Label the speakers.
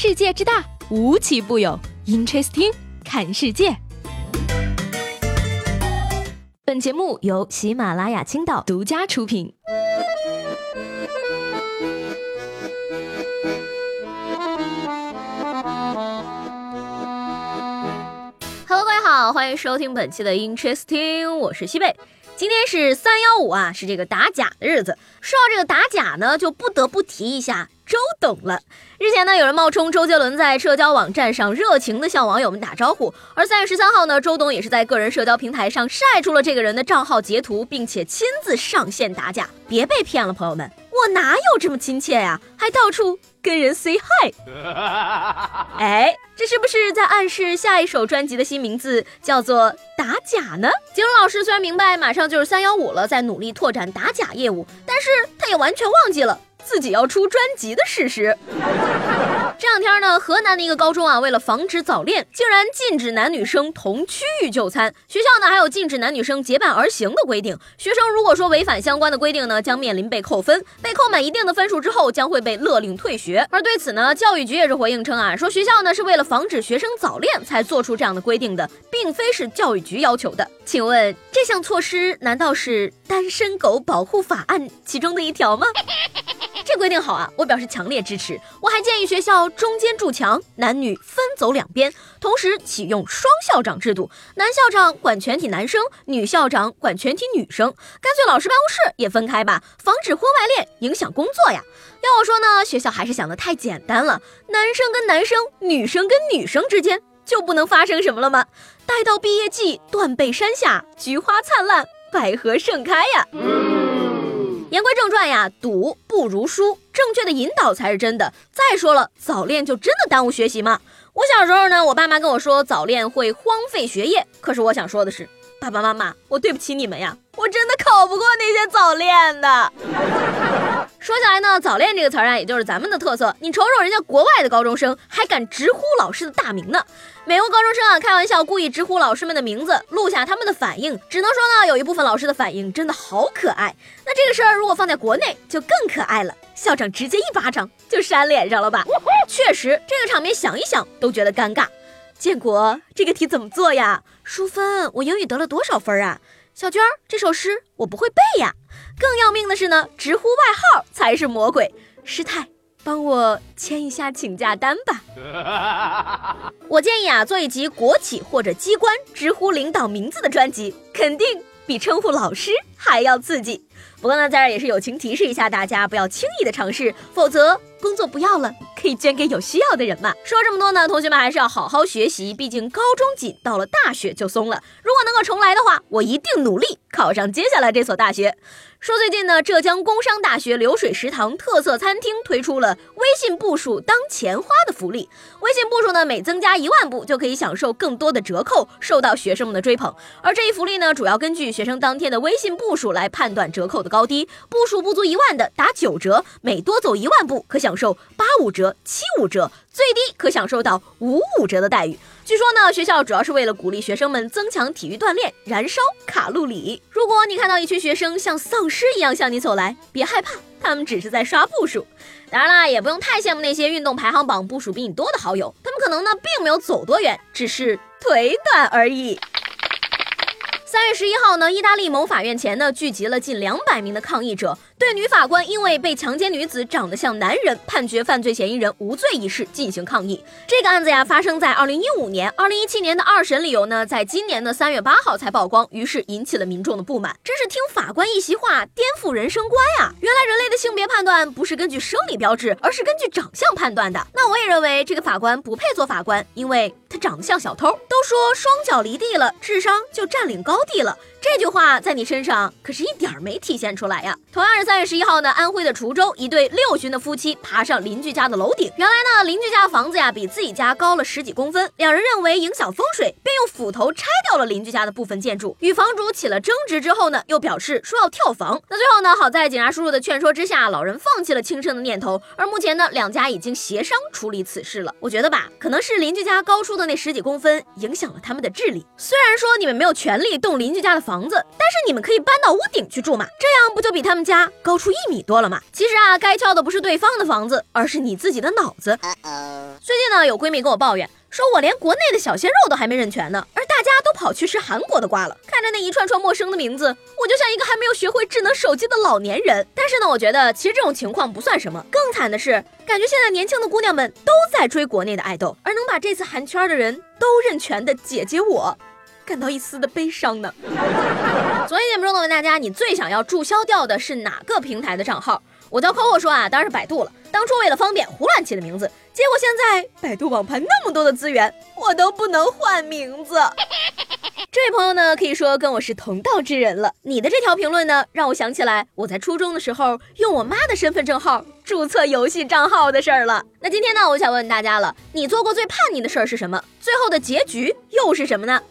Speaker 1: 世界之大，无奇不有。Interesting，看世界。本节目由喜马拉雅青岛独家出品。
Speaker 2: Hello，各位好，欢迎收听本期的 Interesting，我是西贝。今天是三幺五啊，是这个打假的日子。说到这个打假呢，就不得不提一下周董了。日前呢，有人冒充周杰伦在社交网站上热情的向网友们打招呼。而三月十三号呢，周董也是在个人社交平台上晒出了这个人的账号截图，并且亲自上线打假。别被骗了，朋友们，我哪有这么亲切呀？还到处跟人 say hi。哎，这是不是在暗示下一首专辑的新名字叫做打假呢？杰伦老师虽然明白马上就是三幺五了，在努力拓展打假业务，但是他也完全忘记了自己要出专辑的事实。这两天呢，河南的一个高中啊，为了防止早恋，竟然禁止男女生同区域就餐。学校呢还有禁止男女生结伴而行的规定。学生如果说违反相关的规定呢，将面临被扣分，被扣满一定的分数之后，将会被勒令退学。而对此呢，教育局也是回应称啊，说学校呢是为了防止学生早恋才做出这样的规定的，并非是教育局要求的。请问这项措施难道是单身狗保护法案其中的一条吗？这规定好啊，我表示强烈支持。我还建议学校中间筑墙，男女分走两边，同时启用双校长制度，男校长管全体男生，女校长管全体女生。干脆老师办公室也分开吧，防止婚外恋影响工作呀。要我说呢，学校还是想的太简单了，男生跟男生，女生跟女生之间就不能发生什么了吗？待到毕业季，断背山下，菊花灿烂，百合盛开呀。言归正传呀，赌不如输，正确的引导才是真的。再说了，早恋就真的耽误学习吗？我小时候呢，我爸妈跟我说早恋会荒废学业，可是我想说的是，爸爸妈妈，我对不起你们呀，我真的考不过那些早恋的。说起来呢，早恋这个词儿啊，也就是咱们的特色。你瞅瞅人家国外的高中生，还敢直呼老师的大名呢。美国高中生啊，开玩笑故意直呼老师们的名字，录下他们的反应。只能说呢，有一部分老师的反应真的好可爱。那这个事儿如果放在国内，就更可爱了。校长直接一巴掌就扇脸上了吧？确实，这个场面想一想都觉得尴尬。建国，这个题怎么做呀？淑芬，我英语得了多少分啊？小娟，这首诗我不会背呀。更要命的是呢，直呼外号才是魔鬼。师太，帮我签一下请假单吧。我建议啊，做一集国企或者机关直呼领导名字的专辑，肯定比称呼老师还要刺激。不过呢，在这也是友情提示一下大家，不要轻易的尝试，否则工作不要了，可以捐给有需要的人嘛。说这么多呢，同学们还是要好好学习，毕竟高中紧，到了大学就松了。如果能够重来的话，我一定努力考上接下来这所大学。说最近呢，浙江工商大学流水食堂特色餐厅推出了微信步数当钱花的福利。微信步数呢，每增加一万步就可以享受更多的折扣，受到学生们的追捧。而这一福利呢，主要根据学生当天的微信步数来判断折扣的高低。步数不足一万的打九折，每多走一万步可享受八五折、七五折，最低可享受到五五折的待遇。据说呢，学校主要是为了鼓励学生们增强体育锻炼，燃烧卡路里。如果你看到一群学生像丧尸一样向你走来，别害怕，他们只是在刷步数。当然啦，也不用太羡慕那些运动排行榜步数比你多的好友，他们可能呢并没有走多远，只是腿短而已。三月十一号呢，意大利某法院前呢聚集了近两百名的抗议者，对女法官因为被强奸女子长得像男人，判决犯罪嫌疑人无罪一事进行抗议。这个案子呀，发生在二零一五年，二零一七年的二审理由呢，在今年的三月八号才曝光，于是引起了民众的不满。真是听法官一席话，颠覆人生观啊！原来人类的性别判断不是根据生理标志，而是根据长相判断的。那我也认为这个法官不配做法官，因为他长得像小偷。都说双脚离地了，智商就占领。高地了，这句话在你身上可是一点儿没体现出来呀。同样是三月十一号呢，安徽的滁州一对六旬的夫妻爬上邻居家的楼顶，原来呢邻居家的房子呀比自己家高了十几公分，两人认为影响风水，便用斧头拆掉了邻居家的部分建筑。与房主起了争执之后呢，又表示说要跳房。那最后呢，好在警察叔叔的劝说之下，老人放弃了轻生的念头。而目前呢，两家已经协商处理此事了。我觉得吧，可能是邻居家高出的那十几公分影响了他们的智力。虽然说你们没有权利动邻居家的房子，但是你们可以搬到屋顶去住嘛，这样不就比他们家高出一米多了吗？其实啊，该敲的不是对方的房子，而是你自己的脑子。最近呢，有闺蜜跟我抱怨。说我连国内的小鲜肉都还没认全呢，而大家都跑去吃韩国的瓜了。看着那一串串陌生的名字，我就像一个还没有学会智能手机的老年人。但是呢，我觉得其实这种情况不算什么，更惨的是，感觉现在年轻的姑娘们都在追国内的爱豆，而能把这次韩圈的人都认全的姐姐我，感到一丝的悲伤呢。昨天节目中呢，问大家你最想要注销掉的是哪个平台的账号？我叫 Coco 说啊，当然是百度了。当初为了方便胡乱起的名字，结果现在百度网盘那么多的资源，我都不能换名字。这位朋友呢，可以说跟我是同道之人了。你的这条评论呢，让我想起来我在初中的时候用我妈的身份证号注册游戏账号的事儿了。那今天呢，我想问大家了，你做过最叛逆的事儿是什么？最后的结局又是什么呢？